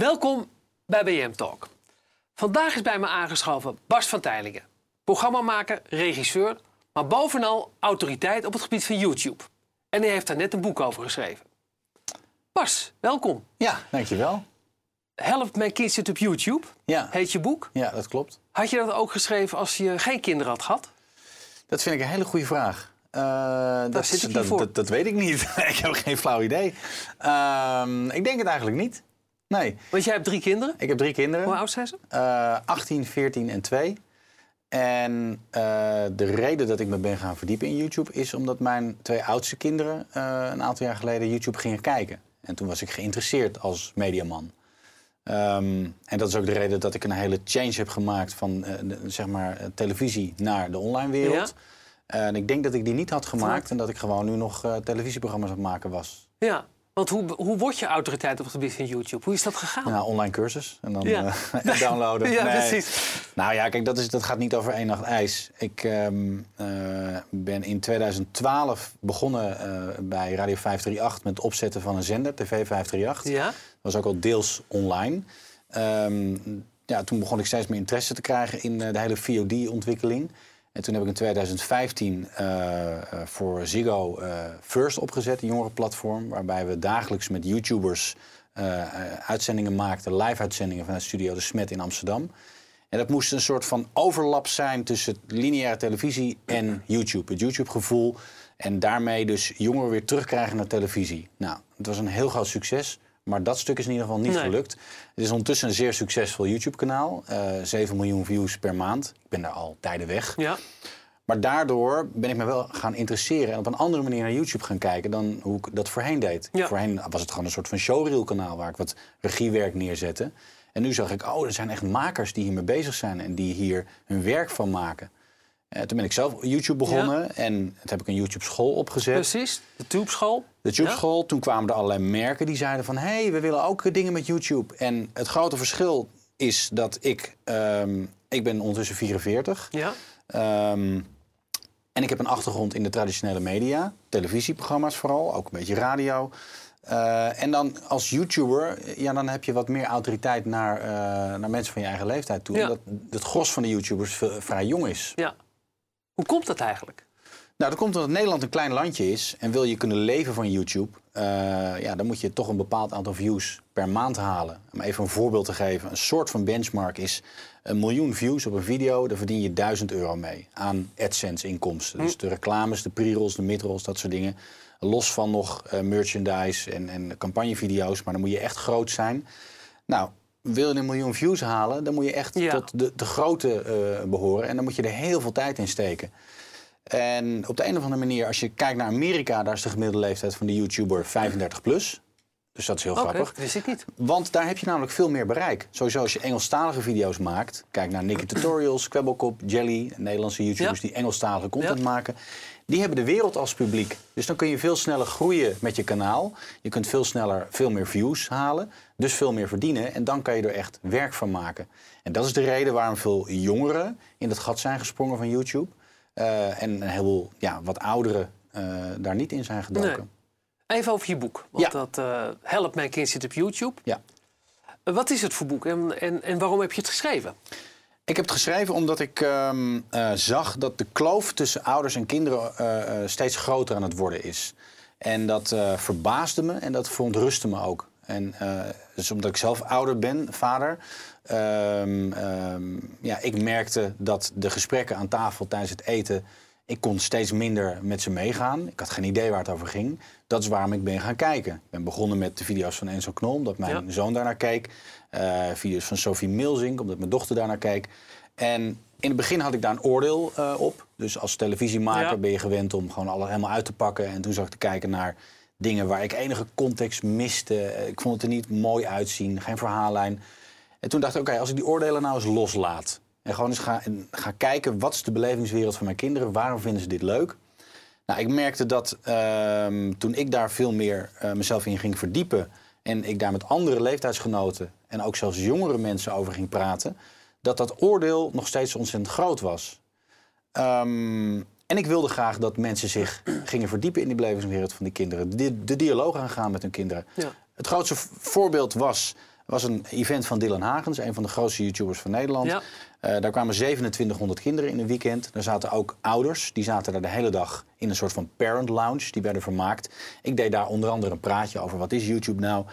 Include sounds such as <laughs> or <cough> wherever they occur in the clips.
Welkom bij BM Talk. Vandaag is bij me aangeschoven Bas van Teylingen. Programmamaker, regisseur, maar bovenal autoriteit op het gebied van YouTube. En hij heeft daar net een boek over geschreven. Bas, welkom. Ja, dankjewel. Help mijn kids het op YouTube, Ja, heet je boek. ja, dat klopt. Had je dat ook geschreven als je geen kinderen had gehad? Dat vind ik een hele goede vraag. Eh, dat, zit dat, dat weet ik niet. <laughs> ik heb geen flauw idee. Ehm, ik denk het eigenlijk niet. Nee, Want jij hebt drie kinderen. ik heb drie kinderen. Hoe oud zijn ze? Eh, 18, 14 en 2. En eh, de reden dat ik me ben gaan verdiepen in YouTube is omdat mijn twee oudste kinderen eh, een aantal jaar geleden YouTube gingen kijken. En toen was ik geïnteresseerd als mediaman. Ehm, en dat is ook de reden dat ik een hele change heb gemaakt van eh, de- zeg maar, eh, televisie naar de online wereld. En ik denk dat ik die niet had gemaakt en dat ik gewoon nu nog eh, televisieprogramma's aan het maken was. Ja. Want hoe, hoe word je autoriteit op het gebied van YouTube? Hoe is dat gegaan? Ja, online cursus en dan Ja. eh, <laughs> en downloaden. <laughs> Ja, Nee. precies. Nou ja, kijk, dat, is, dat gaat niet over één nacht ijs. Ik ehm, eh, ben in 2012 begonnen eh, bij Radio 538 met het opzetten van een zender, TV 538. Ja? Dat was ook al deels online. Ehm, ja, toen begon ik steeds meer interesse te krijgen in de hele VOD-ontwikkeling. En toen heb ik in 2015 eh, eh, voor Ziggo eh, First opgezet, een jongerenplatform... waarbij we dagelijks met YouTubers uitzendingen maakten... live-uitzendingen vanuit Studio De Smet in Amsterdam. En dat moest een soort van overlap zijn tussen lineaire televisie en YouTube. Het YouTube-gevoel. En daarmee dus jongeren weer terugkrijgen naar televisie. Nou, het was een heel groot succes. Maar dat stuk is in ieder geval niet Nee. gelukt. Het is ondertussen een zeer succesvol YouTube-kanaal. Eh 7 miljoen views per maand. Ik ben daar al tijden weg. Ja. Maar daardoor ben ik me wel gaan interesseren en op een andere manier naar YouTube gaan kijken dan hoe ik dat voorheen deed. Ja. Voorheen was het gewoon een soort van showreel-kanaal waar ik wat regiewerk neerzette. En nu zag ik, oh, er zijn echt makers die hiermee bezig zijn en die hier hun werk van maken. Eh, toen ben ik zelf YouTube begonnen en toen heb ik een YouTube-school opgezet. Precies. De tubeschool. De Tube-school, toen kwamen er allerlei merken die zeiden van... hé, hey, we willen ook dingen met YouTube. En het grote verschil is dat ik... ehm, ik ben ondertussen 44. Ja. Ehm, en ik heb een achtergrond in de traditionele media. Televisieprogramma's vooral, ook een beetje radio. Eh, en dan als YouTuber, ja, dan heb je wat meer autoriteit naar, eh, naar mensen van je eigen leeftijd toe. Ja. Omdat het gros van de YouTubers vrij jong is. Ja. Hoe komt dat eigenlijk? Nou, dat komt omdat Nederland een klein landje is en wil je kunnen leven van YouTube, eh, ja, dan moet je toch een bepaald aantal views per maand halen. Om even een voorbeeld te geven, een soort van benchmark is een miljoen views op een video, daar verdien je 1000 euro mee aan AdSense-inkomsten. Dus de reclames, de pre-rolls, de mid-rolls, dat soort dingen. Los van nog eh, merchandise en, en campagnevideo's, maar dan moet je echt groot zijn. Nou, wil je een miljoen views halen, dan moet je echt Ja. tot de, de grote eh, behoren en dan moet je er heel veel tijd in steken. En op de een of andere manier, als je kijkt naar Amerika, daar is de gemiddelde leeftijd van de YouTuber 35 plus. Dus dat is heel Oké, grappig. dat wist ik niet. Want daar heb je namelijk veel meer bereik. Sowieso als je Engelstalige video's maakt. Kijk naar Nicky <clears throat> Tutorials, Kwebbelkop, Jelly. Nederlandse YouTubers Ja. die Engelstalige content Ja. maken. Die hebben de wereld als publiek. Dus dan kun je veel sneller groeien met je kanaal. Je kunt veel sneller veel meer views halen. Dus veel meer verdienen. En dan kan je er echt werk van maken. En dat is de reden waarom veel jongeren in het gat zijn gesprongen van YouTube. Eh, en een heleboel ja, wat ouderen eh, daar niet in zijn gedoken. Nee. Even over je boek. Want Ja. dat eh Help Mijn Kind zit op YouTube. Ja. Wat is het voor boek en, en, en waarom heb je het geschreven? Ik heb het geschreven omdat ik ehm, eh, zag dat de kloof tussen ouders en kinderen steeds groter aan het worden is. En dat verbaasde me en dat verontrustte me ook. En dus omdat ik zelf ouder ben, vader, ehm, ehm, ja, ik merkte dat de gesprekken aan tafel tijdens het eten, ik kon steeds minder met ze meegaan. Ik had geen idee waar het over ging. Dat is waarom ik ben gaan kijken. Ik ben begonnen met de video's van Enzo Knol, omdat mijn Ja. zoon daarnaar keek. Eh, video's van Sophie Milzink, omdat mijn dochter daarnaar keek. En in het begin had ik daar een oordeel eh, op. Dus als televisiemaker Ja. ben je gewend om gewoon alles helemaal uit te pakken. En toen zag ik te kijken naar dingen waar ik enige context miste. Eh, Ik vond het er niet mooi uitzien, geen verhaallijn. En toen dacht ik, oké, als ik die oordelen nou eens loslaat. En gewoon eens ga, ga kijken, wat is de belevingswereld van mijn kinderen? Waarom vinden ze dit leuk? Nou, ik merkte dat ehm, toen ik daar veel meer eh, mezelf in ging verdiepen... en ik daar met andere leeftijdsgenoten en ook zelfs jongere mensen over ging praten... dat dat oordeel nog steeds ontzettend groot was. Ehm, en ik wilde graag dat mensen zich <clears throat> gingen verdiepen in die belevingswereld van die kinderen. De, de dialoog aangaan met hun kinderen. Ja. Het grootste voorbeeld was was een event van Dylan Hagens, een van de grootste YouTubers van Nederland. Ja. Eh, daar kwamen 2700 kinderen in een weekend. Daar zaten ook ouders. Die zaten daar de hele dag in een soort van parent lounge. Die werden vermaakt. Ik deed daar onder andere een praatje over wat is YouTube nou.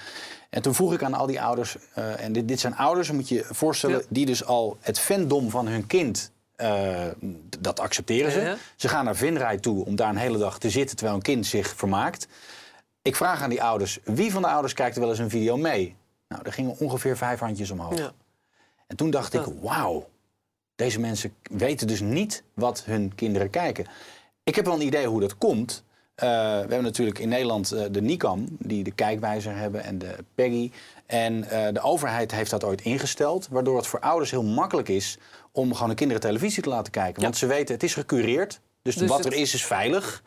En toen vroeg ik aan al die ouders... eh, en dit, dit zijn ouders, moet je je voorstellen... Ja. die dus al het fandom van hun kind... eh, dat accepteren ze. Ja. Ze gaan naar Vinrij toe om daar een hele dag te zitten... terwijl een kind zich vermaakt. Ik vraag aan die ouders... wie van de ouders kijkt er wel eens een video mee? Nou, er gingen ongeveer vijf handjes omhoog. Ja. En toen dacht ik, wauw, deze mensen weten dus niet wat hun kinderen kijken. Ik heb wel een idee hoe dat komt. Eh, we hebben natuurlijk in Nederland eh, de NICAM, die de kijkwijzer hebben, en de PEGI. En eh, de overheid heeft dat ooit ingesteld, waardoor het voor ouders heel makkelijk is om gewoon hun kinderen televisie te laten kijken. Want ze weten, het is gecureerd, dus, Dus wat het- er is, is veilig.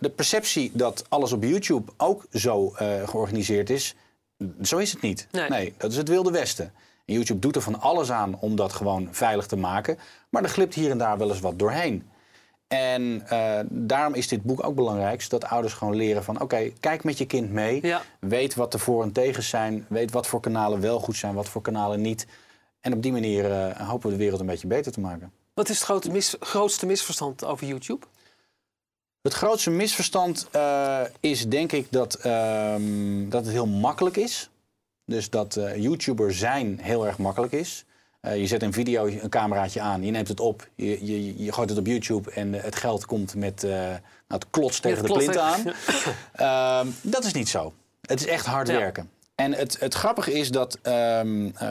De perceptie dat alles op YouTube ook zo georganiseerd is, zo is het niet. Nee. dat is het Wilde Westen. En YouTube doet er van alles aan om dat gewoon veilig te maken. Maar er glipt hier en daar wel eens wat doorheen. En eh, daarom is dit boek ook belangrijk, zodat ouders gewoon leren van... oké, kijk met je kind mee, Ja. weet wat de voor- en tegens zijn... weet wat voor kanalen wel goed zijn, wat voor kanalen niet. En op die manier eh, hopen we de wereld een beetje beter te maken. Wat is het grote mis- grootste misverstand over YouTube? Het grootste misverstand eh, is denk ik dat, ehm, dat het heel makkelijk is. Dus dat YouTuber zijn heel erg makkelijk is. Eh, je zet een video, een cameraatje aan, je neemt het op, je, je, je gooit het op YouTube en eh, het geld komt met eh, nou, het klots tegen het de plint aan. <laughs> Ehm, dat is niet zo. Het is echt hard Ja. werken. En het, het grappige is dat ehm, eh,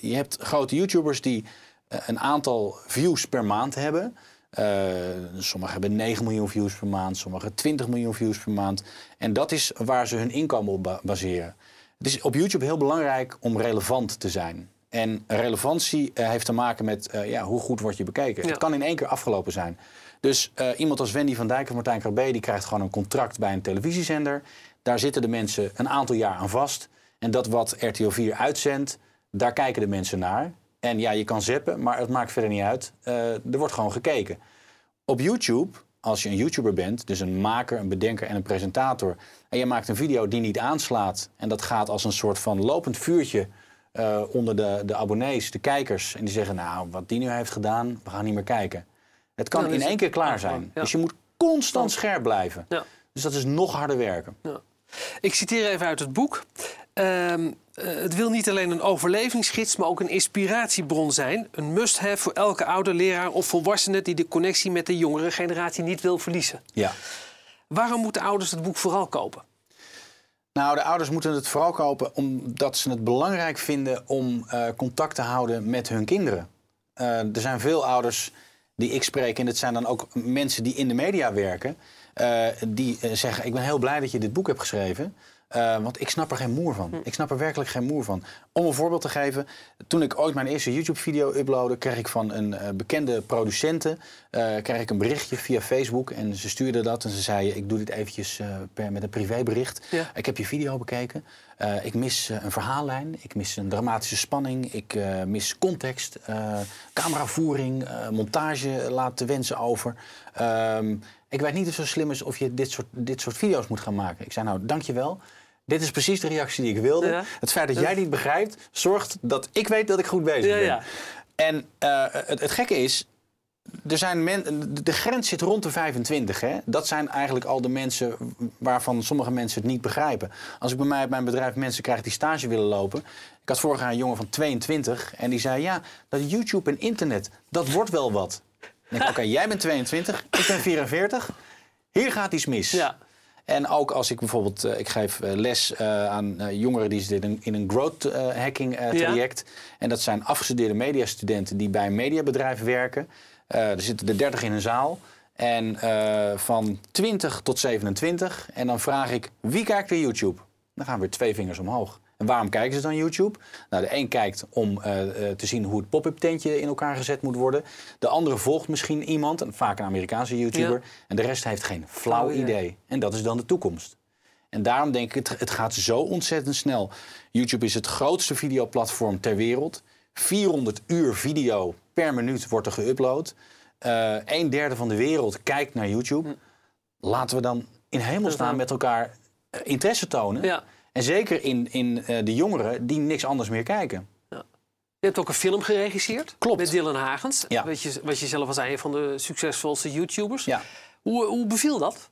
je hebt grote YouTubers die een aantal views per maand hebben. Sommigen hebben 9 miljoen views per maand, sommigen 20 miljoen views per maand. En dat is waar ze hun inkomen op ba- baseren. Het is op YouTube heel belangrijk om relevant te zijn. En relevantie eh, heeft te maken met eh, ja, hoe goed word je bekeken. Ja. Het kan in één keer afgelopen zijn. Dus eh, iemand als Wendy van Dijk of Martijn Krabbe... die krijgt gewoon een contract bij een televisiezender. Daar zitten de mensen een aantal jaar aan vast. En dat wat RTL 4 uitzendt, daar kijken de mensen naar. En ja, je kan zappen, maar het maakt verder niet uit. Er wordt gewoon gekeken. Op YouTube, als je een YouTuber bent, dus een maker, een bedenker en een presentator... en je maakt een video die niet aanslaat... en dat gaat als een soort van lopend vuurtje eh, onder de, de abonnees, de kijkers... en die zeggen, nou, wat die nu heeft gedaan, we gaan niet meer kijken. Het kan is in één het keer klaar zijn. ja. Dus je moet constant scherp blijven. Ja. Dus dat is nog harder werken. Ja. Ik citeer even uit het boek. Ehm, eh, het wil niet alleen een overlevingsgids, maar ook een inspiratiebron zijn. Een must-have voor elke ouder, leraar of volwassene die de connectie met de jongere generatie niet wil verliezen. Ja. Waarom moeten ouders het boek vooral kopen? Nou, de ouders moeten het vooral kopen omdat ze het belangrijk vinden om eh, contact te houden met hun kinderen. Eh, er zijn veel ouders die ik spreek, en dat zijn dan ook mensen die in de media werken, eh, die zeggen: Ik ben heel blij dat je dit boek hebt geschreven. Eh, want ik snap er geen moer van. Ik snap er werkelijk geen moer van. Om een voorbeeld te geven. Toen ik ooit mijn eerste YouTube-video uploadde... kreeg ik van een eh, bekende producente eh, kreeg ik een berichtje via Facebook. En ze stuurde dat en ze zei... ik doe dit eventjes per, met een privébericht. Ja. Ik heb je video bekeken. Ik mis een verhaallijn. Ik mis een dramatische spanning. Ik mis context. cameravoering. montage laat te wensen over. Ehm, ik weet niet of het zo slim is of je dit soort, dit soort video's moet gaan maken. Ik zei nou, dankjewel. Dit is precies de reactie die ik wilde. Ja. Het feit dat jij niet begrijpt, zorgt dat ik weet dat ik goed bezig Ja, ben. ja. En eh, het, het gekke is, er zijn men, de grens zit rond de 25. Hè? Dat zijn eigenlijk al de mensen waarvan sommige mensen het niet begrijpen. Als ik bij mij op mijn bedrijf mensen krijg die stage willen lopen. Ik had vorig jaar een jongen van 22 en die zei: Ja, dat YouTube en internet, dat wordt wel wat. Oké, <laughs> jij bent 22, ik ben 44. Hier gaat iets mis. Ja. En ook als ik bijvoorbeeld, eh, ik geef eh, les eh, aan jongeren die zitten in een, growth hacking Ja. traject. En dat zijn afgestudeerde mediastudenten die bij een mediabedrijf werken. Er zitten er 30 in een zaal. En van 20 tot 27. En dan vraag ik, wie kijkt er YouTube? Dan gaan weer twee vingers omhoog. En waarom kijken ze dan YouTube? Nou, de een kijkt om eh, eh, te zien hoe het pop-up tentje in elkaar gezet moet worden. De andere volgt misschien iemand, vaak een Amerikaanse YouTuber. Ja. En de rest heeft geen flauw idee. En dat is dan de toekomst. En daarom denk ik, het, het gaat zo ontzettend snel. YouTube is het grootste videoplatform ter wereld. 400 uur video per minuut wordt er geüpload. Eh een derde van de wereld kijkt naar YouTube. Laten we dan in hemelsnaam met elkaar interesse tonen. Ja. En zeker in, in eh, de jongeren die niks anders meer kijken. Je hebt ook een film geregisseerd. Klopt. Met Dylan Hagens. Ja. Wat, je, wat je zelf was een van de succesvolste YouTubers. Ja, Hoe, hoe beviel dat?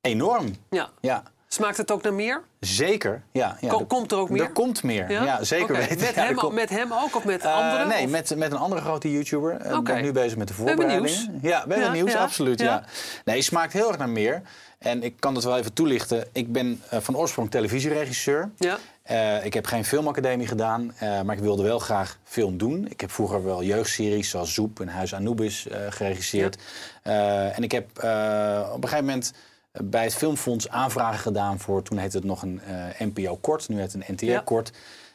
enorm. Ja. Ja, Smaakt het ook naar meer? zeker. Ja, ja, Ko- komt er ook meer? Er komt meer, ja, zeker weten. Met, Ja, hem, komt- met hem ook of met Eh, anderen? nee, Of- met, met een andere grote YouTuber. Eh, Oké. ben ik nu bezig met de hebben voorbereidingen. nieuws. Ja, we hebben nieuws, absoluut. Ja. Nee, smaakt heel erg naar meer. En ik kan het wel even toelichten. Ik ben eh, van oorsprong televisieregisseur. Ja. Ik heb geen filmacademie gedaan, maar ik wilde wel graag film doen. Ik heb vroeger wel jeugdseries zoals Zoep en Huis Anubis geregisseerd. En ik heb op een gegeven moment bij het Filmfonds aanvragen gedaan voor... toen heette het nog een eh, NPO-kort, nu heet het een NTR-kort.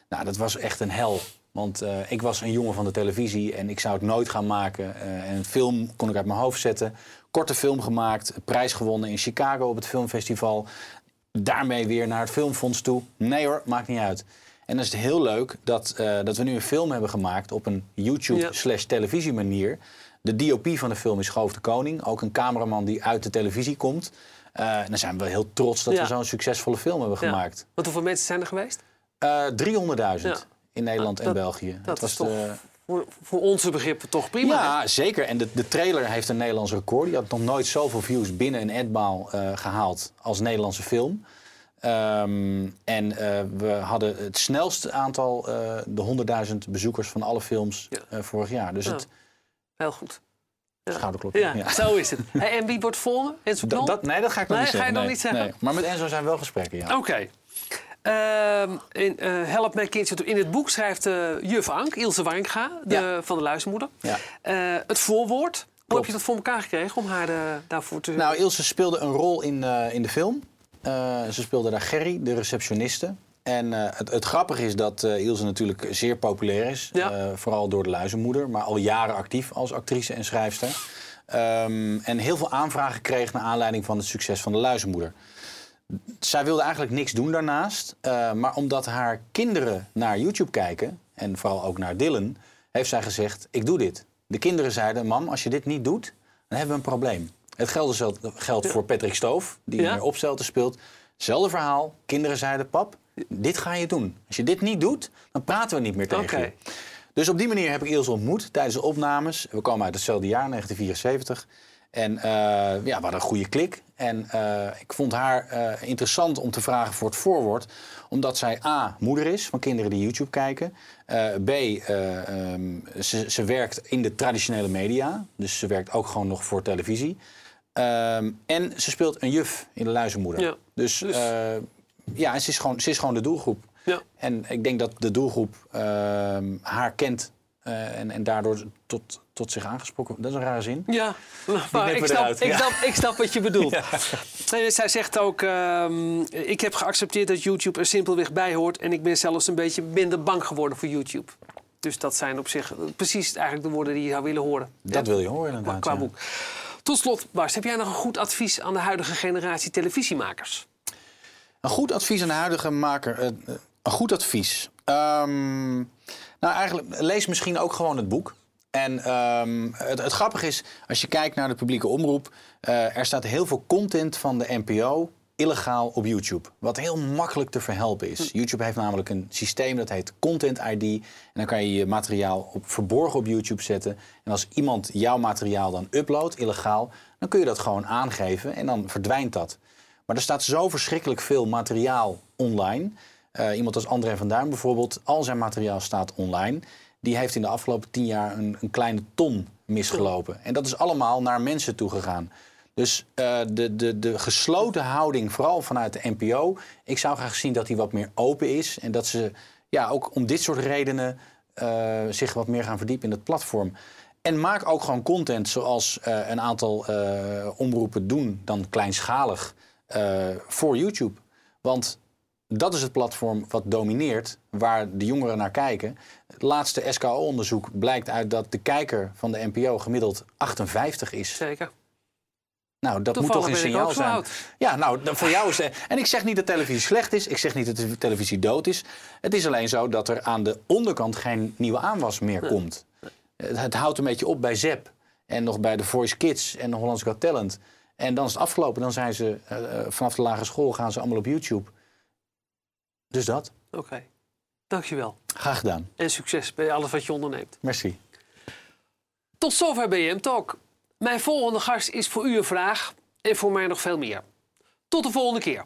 Nou, dat was echt een hel. Want eh, ik was een jongen van de televisie en ik zou het nooit gaan maken. Eh, en een film kon ik uit mijn hoofd zetten. Korte film gemaakt, prijs gewonnen in Chicago op het filmfestival. Daarmee weer naar het filmfonds toe. Nee hoor, maakt niet uit. En dan is het heel leuk dat, dat we nu een film hebben gemaakt op een YouTube Ja. slash televisie manier. De DOP van de film is Goof de Koning. Ook een cameraman die uit de televisie komt. En dan zijn we heel trots dat Ja. we zo'n succesvolle film hebben gemaakt. Want hoeveel mensen zijn er geweest? Eh 300.000 Ja. in Nederland Ah, en België. Dat toch de- voor, voor onze begrippen toch prima. hè? ja, zeker. En de, de trailer heeft een Nederlands record. Die had nog nooit zoveel views binnen een adbaal eh gehaald als Nederlandse film. Ehm, en we hadden het snelste aantal, de 100.000 bezoekers van alle films Ja. vorig jaar. Dus Ja. het Heel goed. Ja. schouderklopje. Ja, Ja. zo is het. En wie wordt volgende? Enzo Dat, dat, nee, dat ga ik nog Nee, niet ga je zeggen. nog nee, niet zeggen? Maar met Enzo zijn wel gesprekken, ja. Oké. Ehm, in, eh, Help mijn kindje. In het boek schrijft eh, juf Ank, Ilse Waringa, de, Ja. van de luistermoeder. Ja. Eh, het voorwoord. Hoe heb je dat voor elkaar gekregen om haar daarvoor te... Nou, Ilse speelde een rol in, in de film. Ze speelde daar Gerry, de receptioniste. En eh, het, het grappige is dat eh, Ilse natuurlijk zeer populair is. Ja. Eh, vooral door de luizenmoeder, maar al jaren actief als actrice en schrijfster. Ehm, en heel veel aanvragen kreeg naar aanleiding van het succes van de luizenmoeder. Zij wilde eigenlijk niks doen daarnaast. maar omdat haar kinderen naar YouTube kijken, en vooral ook naar Dylan, heeft zij gezegd: Ik doe dit. De kinderen zeiden: Mam, als je dit niet doet, dan hebben we een probleem. Het geldt, geldt voor Patrick Stoof, die Ja. meer opstelten speelt. Hetzelfde verhaal. Kinderen zeiden: Pap, dit ga je doen. Als je dit niet doet, dan praten we niet meer tegen je. Dus op die manier heb ik Ilse ontmoet tijdens de opnames. We komen uit hetzelfde jaar, 1974. En eh, ja, we hadden een goede klik. En eh, ik vond haar eh, interessant om te vragen voor het voorwoord. Omdat zij A, moeder is van kinderen die YouTube kijken. B, eh, ehm, ze, ze werkt in de traditionele media. Dus ze werkt ook gewoon nog voor televisie. Ehm, en ze speelt een juf in de luizenmoeder. Ja. Dus, Dus- ja, en ze is, gewoon, ze is gewoon de doelgroep. Ja. En ik denk dat de doelgroep ehm, haar kent eh, en, en daardoor tot, tot zich aangesproken. Dat is een rare zin. Ja, maar ik snap, ik, ja. snap, ik snap wat je bedoelt. <laughs> En zij zegt ook, ehm, ik heb geaccepteerd dat YouTube er simpelweg bij hoort... en ik ben zelfs een beetje minder bang geworden voor YouTube. Dus dat zijn op zich precies eigenlijk de woorden die je zou willen horen. Dat wil je horen inderdaad. qua ja. boek. Tot slot, Bas, heb jij nog een goed advies aan de huidige generatie televisiemakers? Een goed advies aan de huidige maker. eh, eh, een goed advies. Ehm, nou, eigenlijk lees misschien ook gewoon het boek. En ehm, het, het grappige is, als je kijkt naar de publieke omroep, eh, er staat heel veel content van de NPO illegaal op YouTube. Wat heel makkelijk te verhelpen is. YouTube heeft namelijk een systeem dat heet Content ID. En dan kan je je materiaal op, verborgen op YouTube zetten. En als iemand jouw materiaal dan uploadt, illegaal, dan kun je dat gewoon aangeven en dan verdwijnt dat. Maar er staat zo verschrikkelijk veel materiaal online. Eh, iemand als André van Duin bijvoorbeeld, al zijn materiaal staat online. Die heeft in de afgelopen tien jaar een, een kleine ton misgelopen. En dat is allemaal naar mensen toegegaan. Dus eh, de, de, de gesloten houding, vooral vanuit de NPO... ik zou graag zien dat die wat meer open is. En dat ze ja, ook om dit soort redenen eh, zich wat meer gaan verdiepen in het platform. En maak ook gewoon content zoals een aantal omroepen doen, dan kleinschalig, voor YouTube. Want dat is het platform wat domineert, waar de jongeren naar kijken. Het laatste SKO-onderzoek blijkt uit dat de kijker van de NPO gemiddeld 58 is. Zeker. Nou, dat moet toch een signaal zijn. oud. Ja, nou, voor jou is het. En ik zeg niet dat televisie slecht is. Ik zeg niet dat de televisie dood is. Het is alleen zo dat er aan de onderkant geen nieuwe aanwas meer komt. Het, het houdt een beetje op bij ZEP. En nog bij de Voice Kids en de Hollands Got Talent. En dan is het afgelopen. Dan zijn ze eh, vanaf de lagere school gaan ze allemaal op YouTube. Dus dat. Oké. Dankjewel. Graag gedaan. En succes bij alles wat je onderneemt. Merci. Tot zover BM Talk. Mijn volgende gast is voor u een vraag en voor mij nog veel meer. Tot de volgende keer.